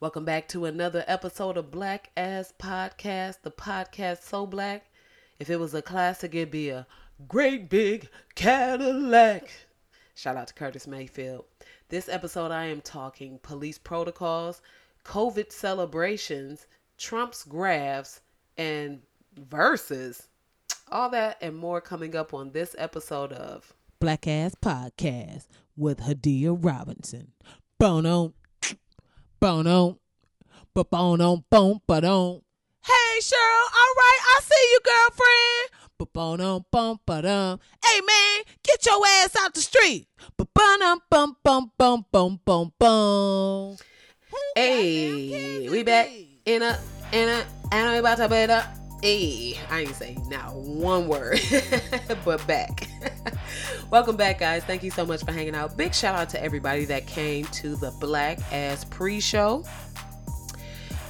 Welcome back to another episode of Black Ass Podcast, the podcast so black. If it was a classic, it'd be a great big Cadillac. Shout out to Curtis Mayfield. This episode, I am talking police protocols, COVID celebrations, Trump's graphs, and verses. All that and more coming up on this episode of Black Ass Podcast with Hadia Robinson. Bono, bono, ba bono, boom, ba don. Hey, Cheryl, all right, I see you, girlfriend. Ba bono, bum, ba dum. Hey, man, get your ass out the street. Ba bum, bum, bum, bum, bum, bum, bum. Hey, we back in a in a and we about to be up. Hey, I ain't say not one word, but back. Welcome back, guys. Thank you so much for hanging out. Big shout out to everybody that came to the Black Ass pre-show.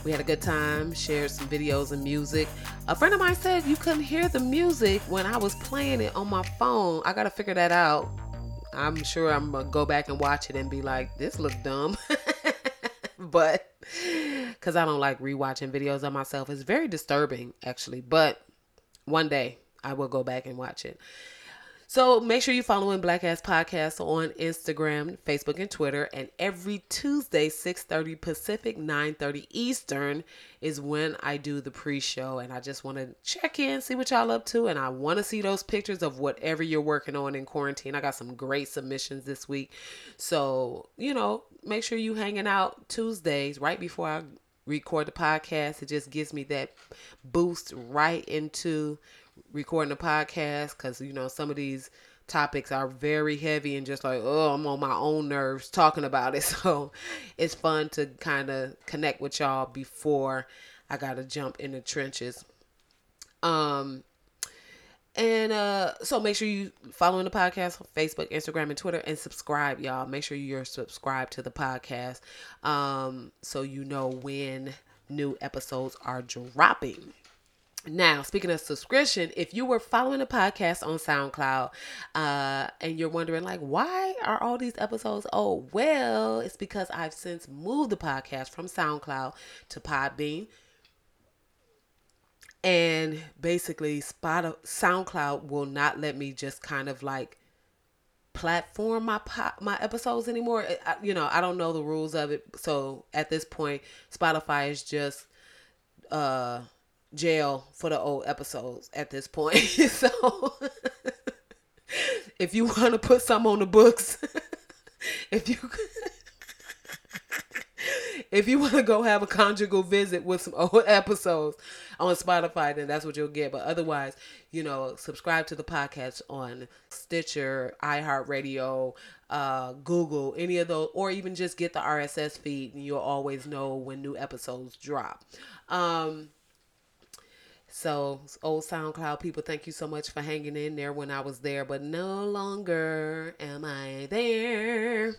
We had a good time, shared some videos and music. A friend of mine said you couldn't hear the music when I was playing it on my phone. I gotta figure that out. I'm sure I'm gonna go back and watch it and be like, this look dumb. but because I don't like rewatching videos of myself, it's very disturbing actually. But one day I will go back and watch it. So make sure you're following Black Ass Podcast on Instagram, Facebook, and Twitter. And every Tuesday, 6:30 Pacific, 9:30 Eastern is when I do the pre-show. And I just want to check in, see what y'all up to, and I want to see those pictures of whatever you're working on in quarantine. I got some great submissions this week, so you know, make sure you hanging out Tuesdays right before I record the podcast. It just gives me that boost right into recording the podcast because you know some of these topics are very heavy and just like oh i'm on my own nerves talking about it so it's fun to kind of connect with y'all before i gotta jump in the trenches um and uh so make sure you following the podcast on facebook instagram and twitter and subscribe y'all make sure you're subscribed to the podcast um so you know when new episodes are dropping now, speaking of subscription, if you were following the podcast on SoundCloud uh, and you're wondering, like, why are all these episodes? Oh, well, it's because I've since moved the podcast from SoundCloud to Podbean. And basically, Spot SoundCloud will not let me just kind of like platform my po- my episodes anymore. I, you know, I don't know the rules of it. So at this point, Spotify is just uh jail for the old episodes at this point. so if you want to put some on the books, if you if you want to go have a conjugal visit with some old episodes on Spotify, then that's what you'll get. But otherwise, you know, subscribe to the podcast on Stitcher, iHeartRadio, uh, Google, any of those, or even just get the RSS feed, and you'll always know when new episodes drop. Um, so, old SoundCloud people, thank you so much for hanging in there when I was there, but no longer am I there.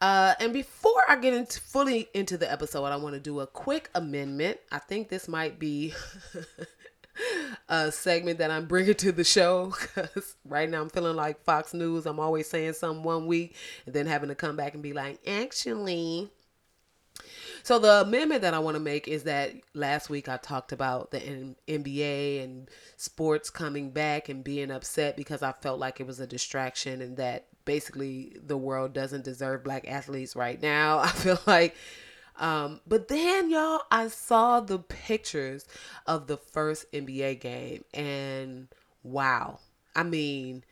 Uh, and before I get into fully into the episode, I want to do a quick amendment. I think this might be a segment that I'm bringing to the show because right now I'm feeling like Fox News. I'm always saying something one week and then having to come back and be like, actually, so the amendment that I want to make is that last week I talked about the NBA and sports coming back and being upset because I felt like it was a distraction and that basically the world doesn't deserve black athletes right now. I feel like um, but then y'all I saw the pictures of the first NBA game and wow. I mean,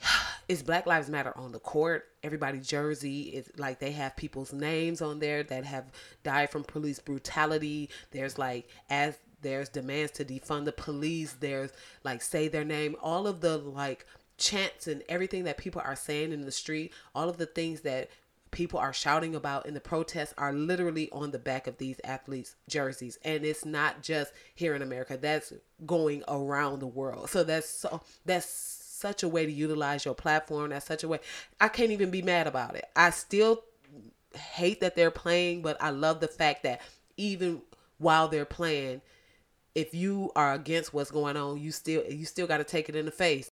it's Black Lives Matter on the court. Everybody jersey is like they have people's names on there that have died from police brutality. There's like as there's demands to defund the police. There's like say their name. All of the like chants and everything that people are saying in the street. All of the things that people are shouting about in the protests are literally on the back of these athletes jerseys and it's not just here in america that's going around the world so that's so that's such a way to utilize your platform. That's such a way. I can't even be mad about it. I still hate that they're playing, but I love the fact that even while they're playing, if you are against what's going on, you still you still got to take it in the face.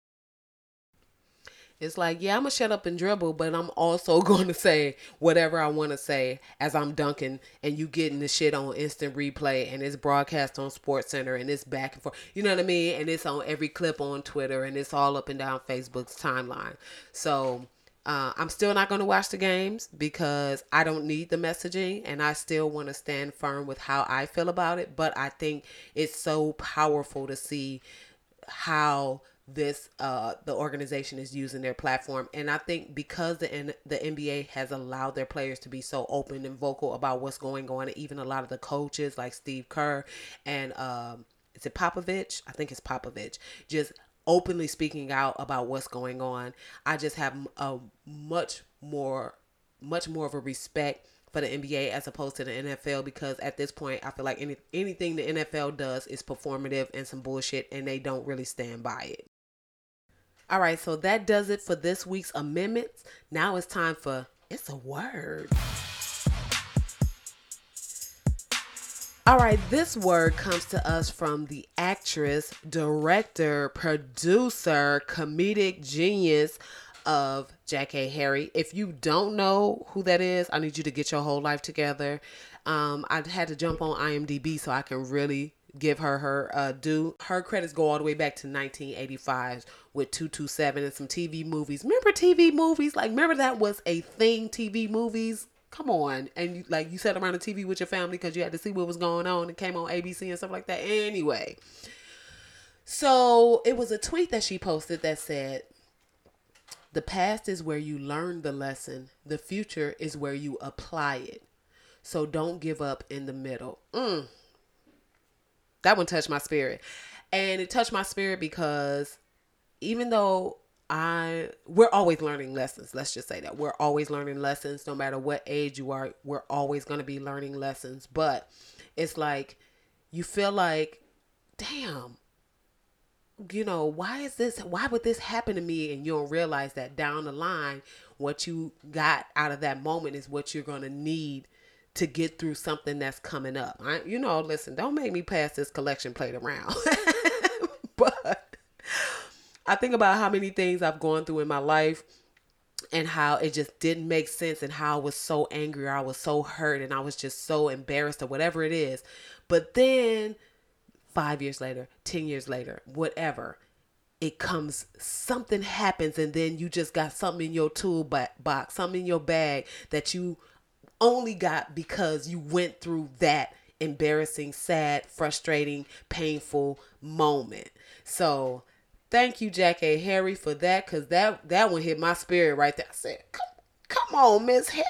It's like, yeah, I'm gonna shut up and dribble, but I'm also going to say whatever I want to say as I'm dunking, and you getting the shit on instant replay, and it's broadcast on Sports Center, and it's back and forth. You know what I mean? And it's on every clip on Twitter, and it's all up and down Facebook's timeline. So uh, I'm still not going to watch the games because I don't need the messaging, and I still want to stand firm with how I feel about it. But I think it's so powerful to see how this uh the organization is using their platform. And i think because the N- the nba has allowed their players to be so open and vocal about what's going on even a lot of the coaches like steve kerr and um is it popovich? I think it's popovich. Just openly speaking out about what's going on. I just have a much more much more of a respect for the NBA as opposed to the NFL because at this point I feel like any anything the NFL does is performative and some bullshit and they don't really stand by it. All right, so that does it for this week's amendments. Now it's time for It's a Word. All right, this word comes to us from the actress, director, producer, comedic genius of Jackée Harry. If you don't know who that is, I need you to get your whole life together. Um, I had to jump on IMDb so I can really give her her uh, due. Her credits go all the way back to 1985 with 227 and some TV movies. Remember TV movies? Like, remember that was a thing, TV movies? Come on. And you, like, you sat around the TV with your family because you had to see what was going on and came on ABC and stuff like that. Anyway, so it was a tweet that she posted that said, the past is where you learn the lesson. The future is where you apply it. So don't give up in the middle. Mm. That one touched my spirit. And it touched my spirit because even though I we're always learning lessons. Let's just say that. We're always learning lessons no matter what age you are. We're always going to be learning lessons, but it's like you feel like damn you know, why is this, why would this happen to me? And you don't realize that down the line, what you got out of that moment is what you're going to need to get through something that's coming up. I, you know, listen, don't make me pass this collection plate around. but I think about how many things I've gone through in my life and how it just didn't make sense and how I was so angry or I was so hurt and I was just so embarrassed or whatever it is. But then five years later, 10 years later, whatever, it comes, something happens, and then you just got something in your toolbox, something in your bag that you only got because you went through that embarrassing, sad, frustrating, painful moment. So, thank you, Jackée Harry, for that, because that, that one hit my spirit right there. I said, come, come on, Miss Harry.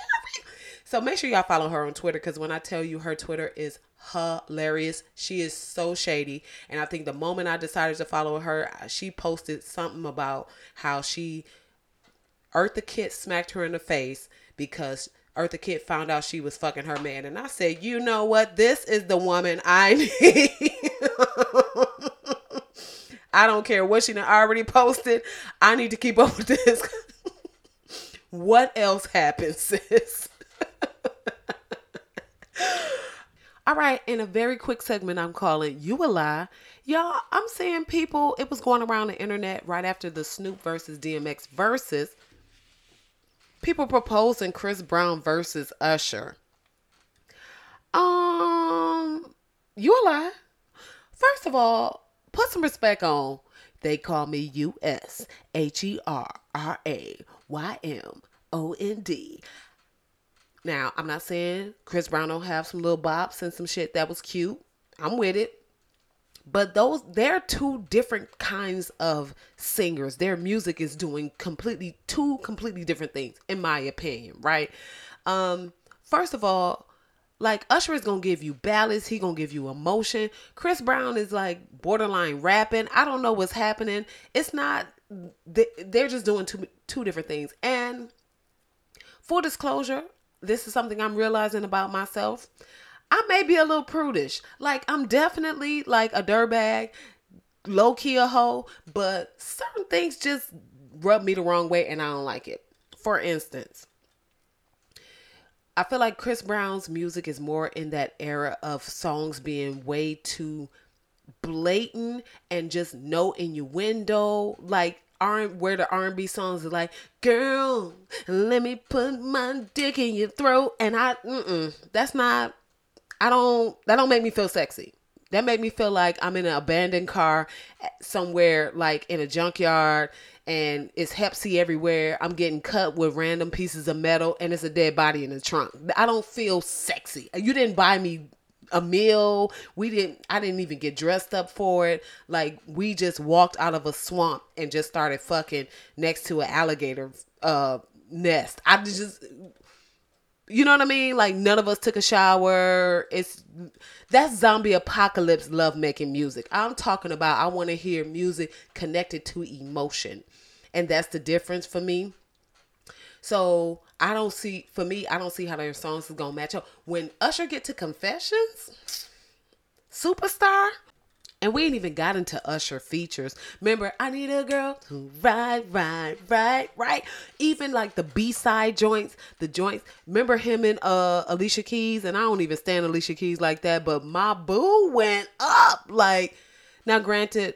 So make sure y'all follow her on Twitter because when I tell you her Twitter is hilarious. She is so shady. And I think the moment I decided to follow her, she posted something about how she Eartha Kitt smacked her in the face because Eartha Kitt found out she was fucking her man. And I said, you know what? This is the woman I need. I don't care what she already posted. I need to keep up with this. what else happens, sis? All right, in a very quick segment, I'm calling You a Lie. Y'all, I'm seeing people, it was going around the internet right after the Snoop versus DMX versus people proposing Chris Brown versus Usher. Um, you a lie. First of all, put some respect on. They call me U S H E R R A Y M O N D. Now, I'm not saying Chris Brown don't have some little bops and some shit that was cute. I'm with it. But those they're two different kinds of singers. Their music is doing completely two completely different things in my opinion, right? Um first of all, like Usher is gonna give you ballads, he gonna give you emotion. Chris Brown is like borderline rapping. I don't know what's happening. It's not. They're just doing two two different things. And full disclosure, this is something I'm realizing about myself. I may be a little prudish. Like I'm definitely like a dirtbag, low key a hoe, but certain things just rub me the wrong way and I don't like it. For instance, I feel like Chris Brown's music is more in that era of songs being way too blatant and just no innuendo. Like R where the R and B songs are like, "Girl, let me put my dick in your throat," and I, mm-mm, that's not. I don't. That don't make me feel sexy. That made me feel like I'm in an abandoned car somewhere, like in a junkyard, and it's Hep C everywhere. I'm getting cut with random pieces of metal, and it's a dead body in the trunk. I don't feel sexy. You didn't buy me a meal. We didn't I didn't even get dressed up for it. Like we just walked out of a swamp and just started fucking next to an alligator uh nest. I just you know what I mean? Like none of us took a shower. It's that's zombie apocalypse love making music. I'm talking about I want to hear music connected to emotion. And that's the difference for me. So I don't see for me, I don't see how their songs is gonna match up. When Usher get to confessions, superstar, and we ain't even got into Usher features. Remember, I need a girl to ride, ride, ride, right. Even like the B side joints, the joints. Remember him and uh Alicia Keys, and I don't even stand Alicia Keys like that, but my boo went up. Like now, granted,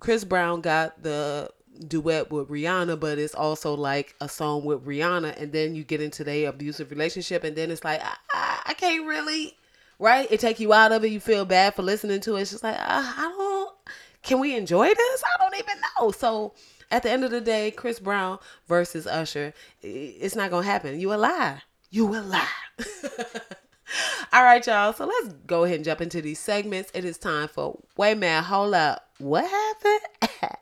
Chris Brown got the duet with Rihanna, but it's also like a song with Rihanna, and then you get into the abusive relationship, and then it's like I, I, I can't really, right? It take you out of it. You feel bad for listening to it. It's just like uh, I don't. Can we enjoy this? I don't even know. So at the end of the day, Chris Brown versus Usher, it's not gonna happen. You a lie. You a lie. All right, y'all. So let's go ahead and jump into these segments. It is time for wait, man, hold up. What happened?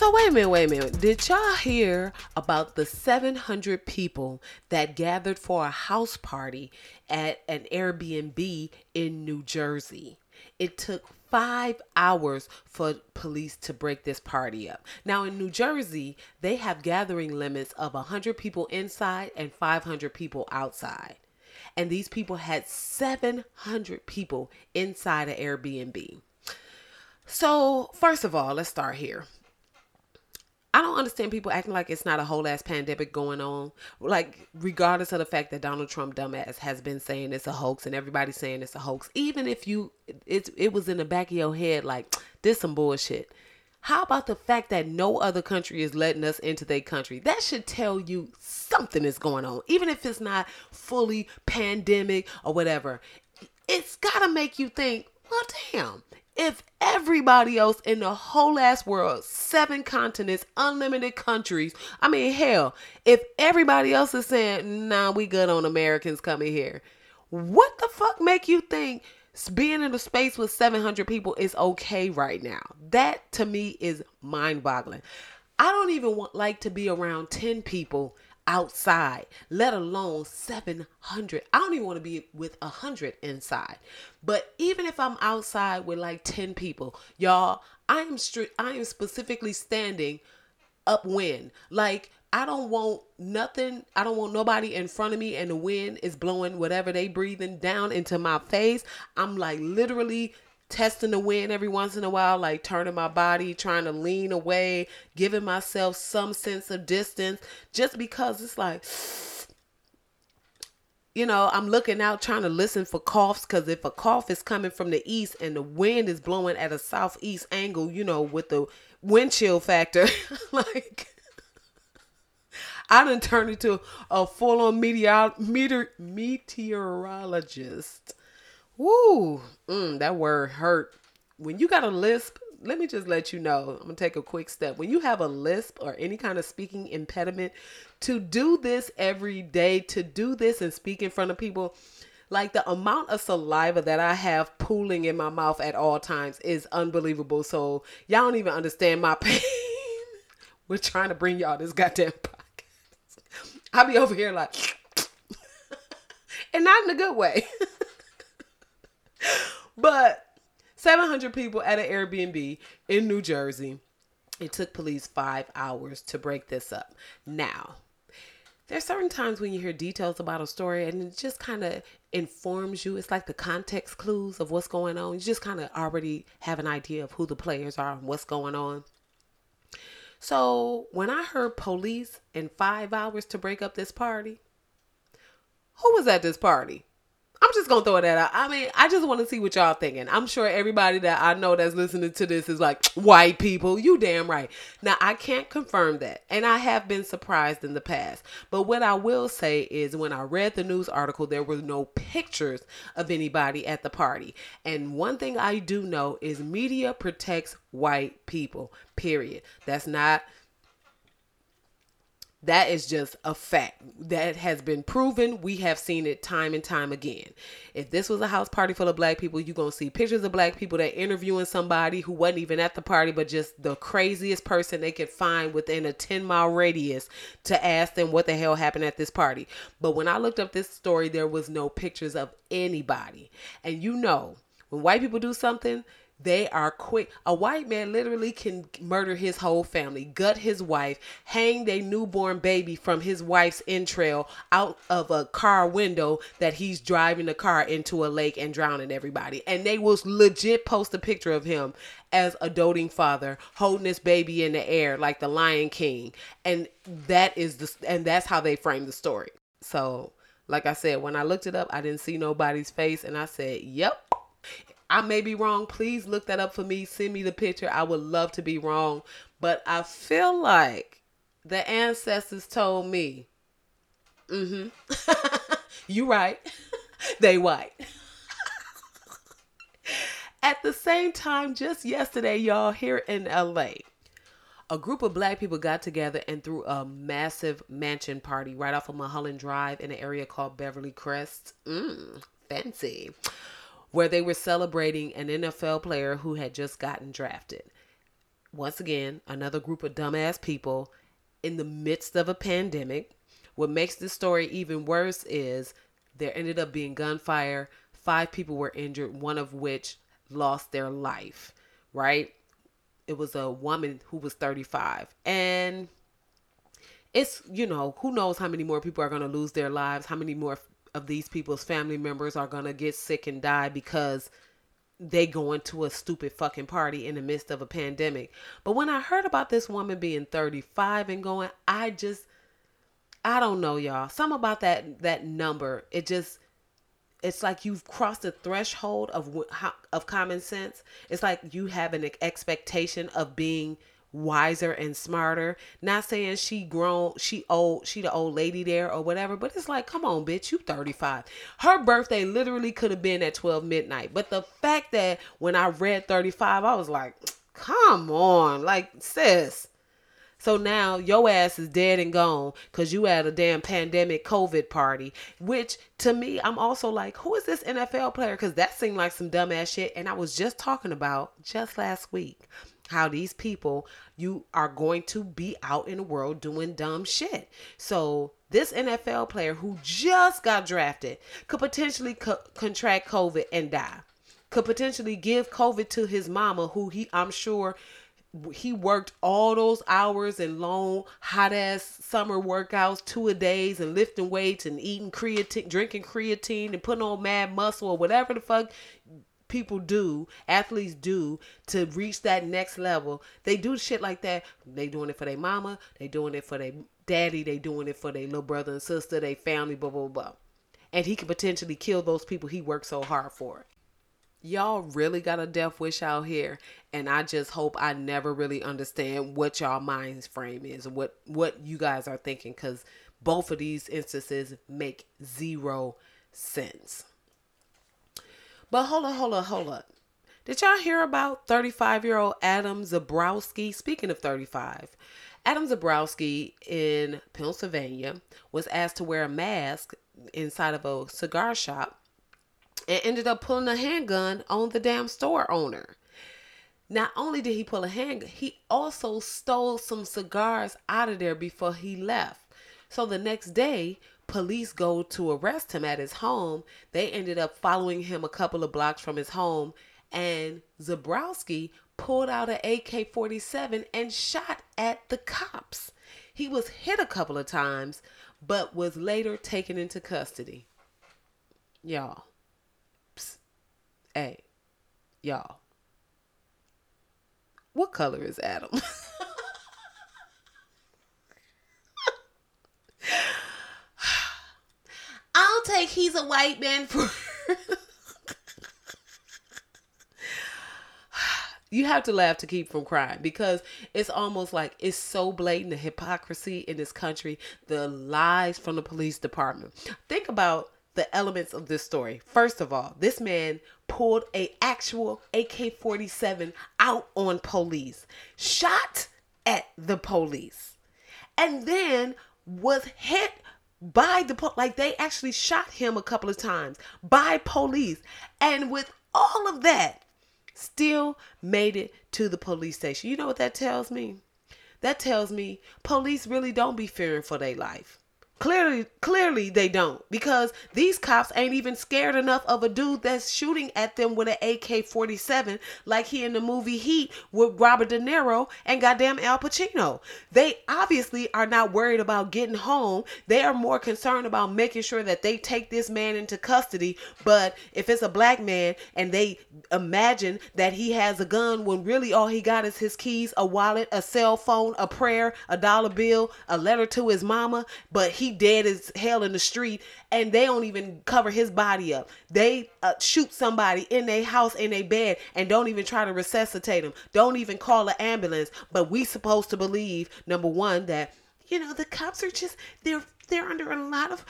so wait a minute, wait a minute. Did y'all hear about the 700 people that gathered for a house party at an Airbnb in New Jersey? It took five hours for police to break this party up. Now, in New Jersey, they have gathering limits of 100 people inside and 500 people outside and these people had 700 people inside an Airbnb. So, first of all, let's start here. I don't understand people acting like it's not a whole ass pandemic going on. Like, regardless of the fact that Donald Trump, dumbass, has been saying it's a hoax and everybody's saying it's a hoax, even if you, it, it was in the back of your head, like, this some bullshit. How about the fact that no other country is letting us into their country? That should tell you something is going on, even if it's not fully pandemic or whatever. It's got to make you think, well, damn, if everybody else in the whole ass world, seven continents, unlimited countries, I mean, hell, if everybody else is saying, nah, we good on Americans coming here, what the fuck make you think being in a space with 700 people is okay right now. That to me is mind boggling. I don't even want like to be around 10 people outside, let alone 700. I don't even want to be with 100 inside. But even if I'm outside with like 10 people, y'all, I am stri- I am specifically standing upwind. Like I don't want nothing. I don't want nobody in front of me and the wind is blowing whatever they breathing down into my face. I'm like literally testing the wind every once in a while, like turning my body, trying to lean away, giving myself some sense of distance just because it's like you know, I'm looking out trying to listen for coughs because if a cough is coming from the east and the wind is blowing at a southeast angle, you know, with the wind chill factor, like I done turned into a full on meteor, meteor, meteorologist. Woo, mm, that word hurt. When you got a lisp, let me just let you know. I'm gonna take a quick step. When you have a lisp or any kind of speaking impediment, to do this every day, to do this and speak in front of people, like the amount of saliva that I have pooling in my mouth at all times is unbelievable. So y'all don't even understand my pain. We're trying to bring y'all this goddamn podcast. I'll be over here like, and not in a good way. but 700 people at an Airbnb in New Jersey. It took police five hours to break this up. Now, there's certain times when you hear details about a story and it just kind of informs you. It's like the context clues of what's going on. You just kind of already have an idea of who the players are and what's going on. So when I heard police in five hours to break up this party, who was at this party? I'm just gonna throw that out. I mean, I just want to see what y'all thinking. I'm sure everybody that I know that's listening to this is like, white people, you damn right. Now I can't confirm that, and I have been surprised in the past. But what I will say is, when I read the news article, there were no pictures of anybody at the party. And one thing I do know is media protects white people. Period. That's not that is just a fact that has been proven. We have seen it time and time again. If this was a house party full of black people, you're going to see pictures of black people that interviewing somebody who wasn't even at the party, but just the craziest person they could find within a 10 mile radius to ask them what the hell happened at this party. But when I looked up this story, there was no pictures of anybody. And you know, when white people do something, they are quick. A white man literally can murder his whole family, gut his wife, hang a newborn baby from his wife's entrail out of a car window that he's driving the car into a lake and drowning everybody. And they will legit post a picture of him as a doting father holding this baby in the air like the Lion King. And that is the and that's how they frame the story. So, like I said, when I looked it up, I didn't see nobody's face and I said, "Yep, I may be wrong. Please look that up for me. Send me the picture. I would love to be wrong. But I feel like the ancestors told me, mm hmm, you right. they white. At the same time, just yesterday, y'all, here in LA, a group of black people got together and threw a massive mansion party right off of Mulholland Drive in an area called Beverly Crest. Mmm, fancy where they were celebrating an NFL player who had just gotten drafted. Once again, another group of dumbass people in the midst of a pandemic. What makes this story even worse is there ended up being gunfire. Five people were injured, one of which lost their life, right? It was a woman who was 35. And it's, you know, who knows how many more people are going to lose their lives, how many more of these people's family members are gonna get sick and die because they going to a stupid fucking party in the midst of a pandemic. But when I heard about this woman being 35 and going, I just I don't know, y'all. Some about that that number, it just it's like you've crossed the threshold of of common sense. It's like you have an expectation of being wiser and smarter. Not saying she grown, she old, she the old lady there or whatever, but it's like, come on, bitch, you 35. Her birthday literally could have been at 12 midnight. But the fact that when I read 35, I was like, come on, like, sis. So now your ass is dead and gone because you had a damn pandemic COVID party. Which to me, I'm also like, who is this NFL player? Because that seemed like some dumbass shit. And I was just talking about just last week how these people you are going to be out in the world doing dumb shit. So this NFL player who just got drafted could potentially co- contract COVID and die. Could potentially give COVID to his mama, who he I'm sure he worked all those hours and long hot ass summer workouts two a days and lifting weights and eating creatine drinking creatine and putting on mad muscle or whatever the fuck people do, athletes do to reach that next level. They do shit like that. They doing it for their mama, they doing it for their daddy, they doing it for their little brother and sister, they family, blah blah blah. And he could potentially kill those people he worked so hard for. Y'all really got a death wish out here, and I just hope I never really understand what y'all mind's frame is, and what what you guys are thinking, because both of these instances make zero sense. But hold on, hold on, hold on. Did y'all hear about 35 year old Adam Zabrowski? Speaking of 35, Adam Zabrowski in Pennsylvania was asked to wear a mask inside of a cigar shop and ended up pulling a handgun on the damn store owner. Not only did he pull a handgun, he also stole some cigars out of there before he left. So the next day, police go to arrest him at his home, they ended up following him a couple of blocks from his home, and Zabrowski pulled out an AK 47 and shot at the cops. He was hit a couple of times, but was later taken into custody. Y'all. Psst. Hey, y'all. What color is Adam? I'll take he's a white man for you have to laugh to keep from crying because it's almost like it's so blatant the hypocrisy in this country, the lies from the police department. Think about the elements of this story. First of all, this man pulled a actual AK-47 out on police, shot at the police, and then was hit by the like they actually shot him a couple of times by police, and with all of that, still made it to the police station. You know what that tells me? That tells me police really don't be fearing for their life. Clearly, clearly they don't because these cops ain't even scared enough of a dude that's shooting at them with an AK-47 like he in the movie Heat with Robert De Niro and goddamn Al Pacino. They obviously are not worried about getting home. They are more concerned about making sure that they take this man into custody. But if it's a black man and they imagine that he has a gun when really all he got is his keys, a wallet, a cell phone, a prayer, a dollar bill, a letter to his mama, but he dead as hell in the street and they don't even cover his body up. They uh, shoot somebody in their house in their bed and don't even try to resuscitate them. Don't even call an ambulance. But we supposed to believe number one that you know the cops are just they're they're under a lot of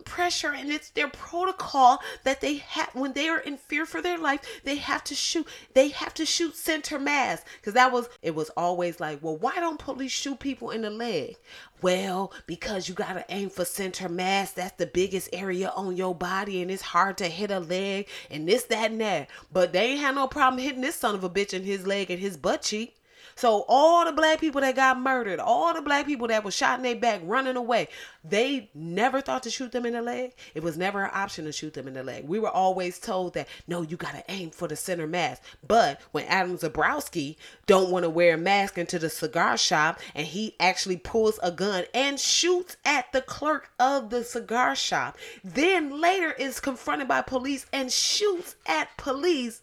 pressure and it's their protocol that they have when they are in fear for their life they have to shoot they have to shoot center mass. Because that was it was always like well why don't police shoot people in the leg? Well because you gotta aim for center mass. That's the biggest area on your body and it's hard to hit a leg and this that and that. But they ain't had no problem hitting this son of a bitch in his leg and his butt cheek so all the black people that got murdered, all the black people that were shot in their back running away, they never thought to shoot them in the leg. It was never an option to shoot them in the leg. We were always told that no, you gotta aim for the center mass. But when Adam Zabrowski don't want to wear a mask into the cigar shop and he actually pulls a gun and shoots at the clerk of the cigar shop, then later is confronted by police and shoots at police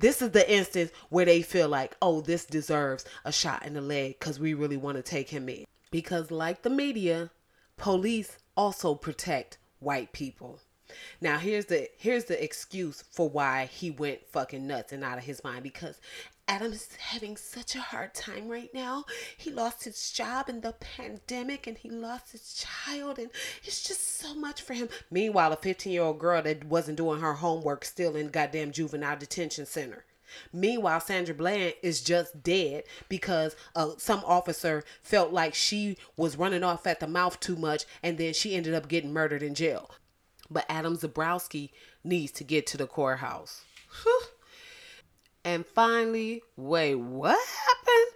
this is the instance where they feel like, oh, this deserves a shot in the leg because we really want to take him in. Because, like the media, police also protect white people. Now here's the here's the excuse for why he went fucking nuts and out of his mind because Adam is having such a hard time right now. He lost his job in the pandemic and he lost his child and it's just so much for him. Meanwhile, a 15 year old girl that wasn't doing her homework still in goddamn juvenile detention center. Meanwhile, Sandra Bland is just dead because uh, some officer felt like she was running off at the mouth too much and then she ended up getting murdered in jail. But Adam Zabrowski needs to get to the courthouse. Whew. And finally, wait, what happened?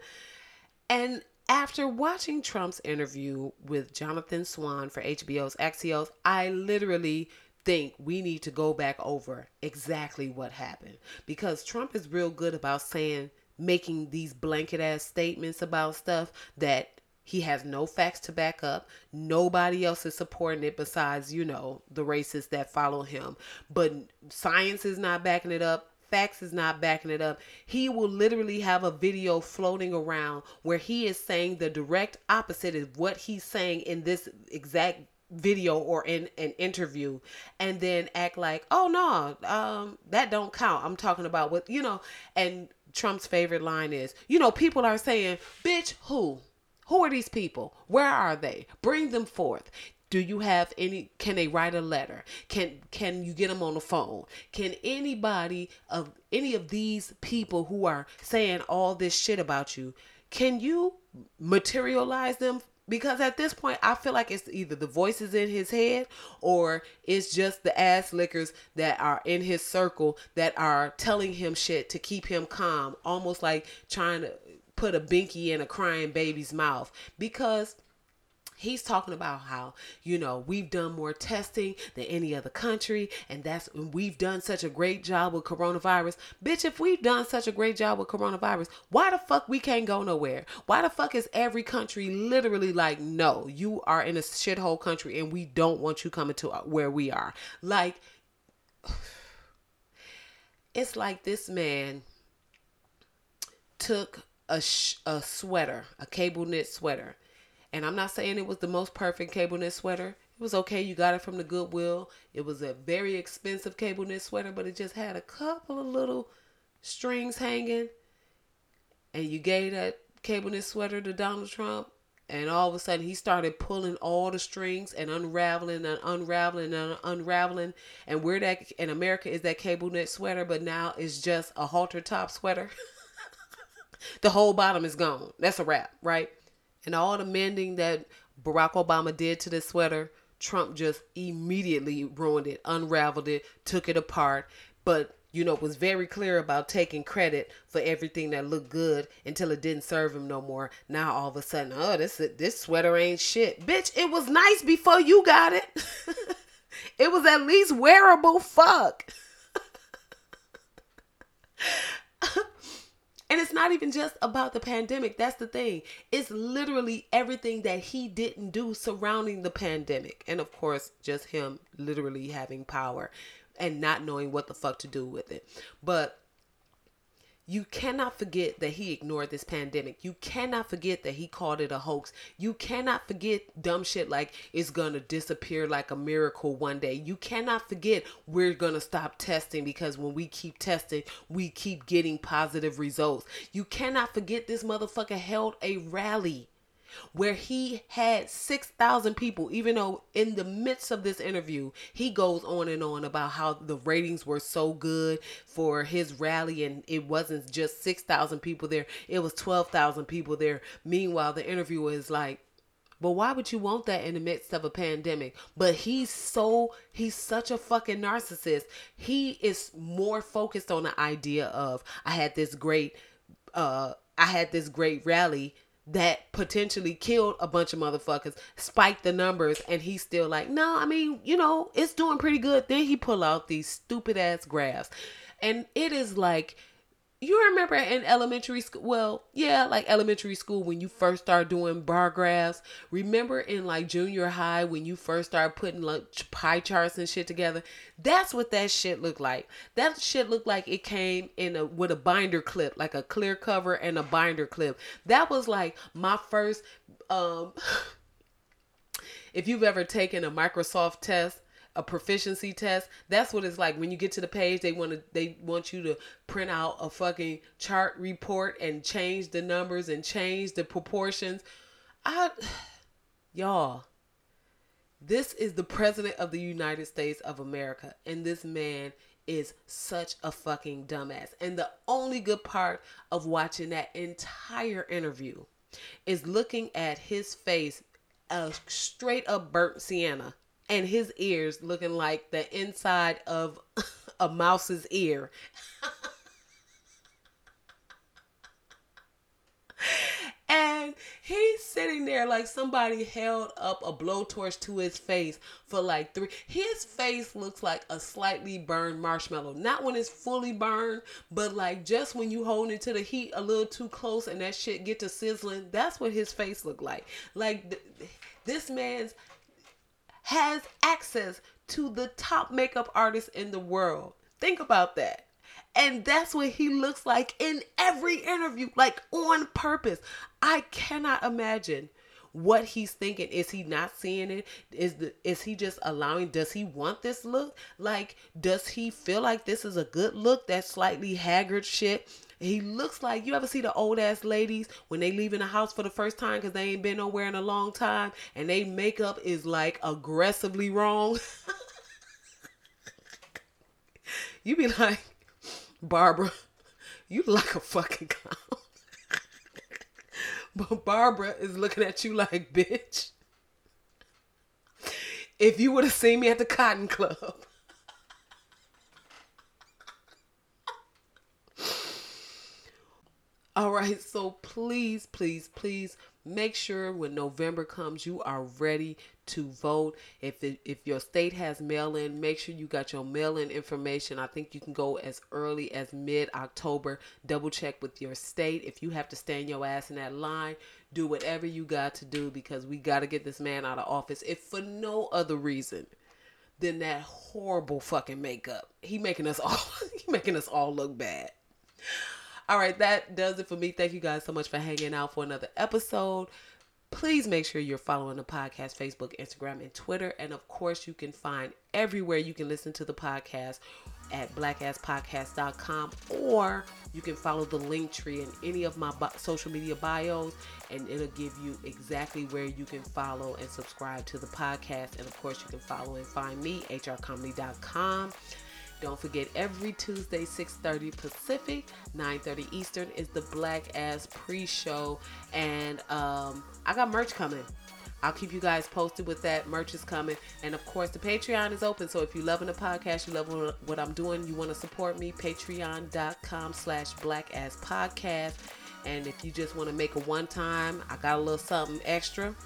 And after watching Trump's interview with Jonathan Swan for HBO's Axios, I literally think we need to go back over exactly what happened because Trump is real good about saying making these blanket ass statements about stuff that he has no facts to back up. Nobody else is supporting it besides, you know, the racists that follow him. But science is not backing it up facts is not backing it up. He will literally have a video floating around where he is saying the direct opposite of what he's saying in this exact video or in an interview and then act like oh no um that don't count. I'm talking about what you know and trump's favorite line is you know people are saying bitch who? Who are these people? Where are they? Bring them forth do you have any can they write a letter? Can can you get them on the phone? Can anybody of any of these people who are saying all this shit about you can you materialize them? Because at this point I feel like it's either the voices in his head or it's just the ass lickers that are in his circle that are telling him shit to keep him calm, almost like trying to put a binky in a crying baby's mouth. Because he's talking about how you know we've done more testing than any other country and that's we've done such a great job with coronavirus. Bitch if we've done such a great job with coronavirus why the fuck we can't go nowhere? Why the fuck is every country literally like no you are in a shithole country and we don't want you coming to where we are? Like it's like this man took a, sh- a sweater a cable knit sweater and I'm not saying it was the most perfect cable knit sweater. It was okay. You got it from the Goodwill. It was a very expensive cable knit sweater, but it just had a couple of little strings hanging. And you gave that cable knit sweater to Donald Trump, and all of a sudden he started pulling all the strings and unraveling and unraveling and unraveling. And where that in America is that cable knit sweater, but now it's just a halter top sweater. the whole bottom is gone. That's a wrap, right? And all the mending that Barack Obama did to this sweater, Trump just immediately ruined it, unraveled it, took it apart. But you know, was very clear about taking credit for everything that looked good until it didn't serve him no more. Now all of a sudden, oh, this this sweater ain't shit, bitch. It was nice before you got it. it was at least wearable. Fuck. And it's not even just about the pandemic. That's the thing. It's literally everything that he didn't do surrounding the pandemic. And of course, just him literally having power and not knowing what the fuck to do with it. But you cannot forget that he ignored this pandemic. You cannot forget that he called it a hoax. You cannot forget dumb shit like it's gonna disappear like a miracle one day. You cannot forget we're gonna stop testing because when we keep testing, we keep getting positive results. You cannot forget this motherfucker held a rally where he had 6,000 people, even though in the midst of this interview, he goes on and on about how the ratings were so good for his rally and it wasn't just 6,000 people there, it was 12,000 people there. Meanwhile, the interviewer is like, but why would you want that in the midst of a pandemic? But he's so he's such a fucking narcissist. He is more focused on the idea of I had this great uh I had this great rally that potentially killed a bunch of motherfuckers, spiked the numbers, and he's still like, no, I mean, you know, it's doing pretty good. Then he pull out these stupid ass graphs, and it is like you remember in elementary school well yeah like elementary school when you first start doing bar graphs? Remember in like junior high when you first start putting like pie charts and shit together? That's what that shit looked like. That shit looked like it came in a with a binder clip like a clear cover and a binder clip. That was like my first um if you've ever taken a microsoft test a proficiency test. That's what it's like when you get to the page. They want to they want you to print out a fucking chart report and change the numbers and change the proportions. I y'all this is the president of the United States of America and this man is such a fucking dumbass. And the only good part of watching that entire interview is looking at his face a straight up burnt sienna and his ears looking like the inside of a mouse's ear. and he's sitting there like somebody held up a blowtorch to his face for like three. His face looks like a slightly burned marshmallow. Not when it's fully burned, but like just when you hold it to the heat a little too close and that shit get to sizzling. That's what his face looked like. Like th- this man's has access to the top makeup artist in the world. Think about that. And that's what he looks like in every interview, like on purpose. I cannot imagine what he's thinking. Is he not seeing it? Is the is he just allowing does he want this look? Like does he feel like this is a good look? That slightly haggard shit. He looks like you ever see the old ass ladies when they leave in the house for the first time because they ain't been nowhere in a long time and they makeup is like aggressively wrong. you be like, Barbara, you like a fucking clown. but Barbara is looking at you like, bitch. If you would have seen me at the Cotton Club. All right, so please, please, please make sure when November comes, you are ready to vote. If if your state has mail in, make sure you got your mail in information. I think you can go as early as mid October. Double check with your state. If you have to stand your ass in that line, do whatever you got to do because we got to get this man out of office. If for no other reason than that horrible fucking makeup, he making us all he making us all look bad. All right, that does it for me. Thank you guys so much for hanging out for another episode. Please make sure you're following the podcast Facebook, Instagram, and Twitter. And of course, you can find everywhere you can listen to the podcast at blackasspodcast.com or you can follow the link tree in any of my social media bios and it'll give you exactly where you can follow and subscribe to the podcast and of course you can follow and find me hrcomedy.com don't forget every Tuesday 6:30 Pacific, 9:30 Eastern is the Black Ass Pre-Show and um I got merch coming. I'll keep you guys posted with that. Merch is coming. And of course, the Patreon is open. So if you're loving the podcast, you love what I'm doing, you want to support me, patreon.com slash black ass podcast. And if you just want to make a one time, I got a little something extra,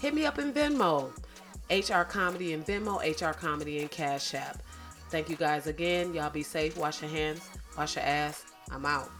hit me up in Venmo. HR Comedy in Venmo, HR Comedy in Cash App. Thank you guys again. Y'all be safe. Wash your hands. Wash your ass. I'm out.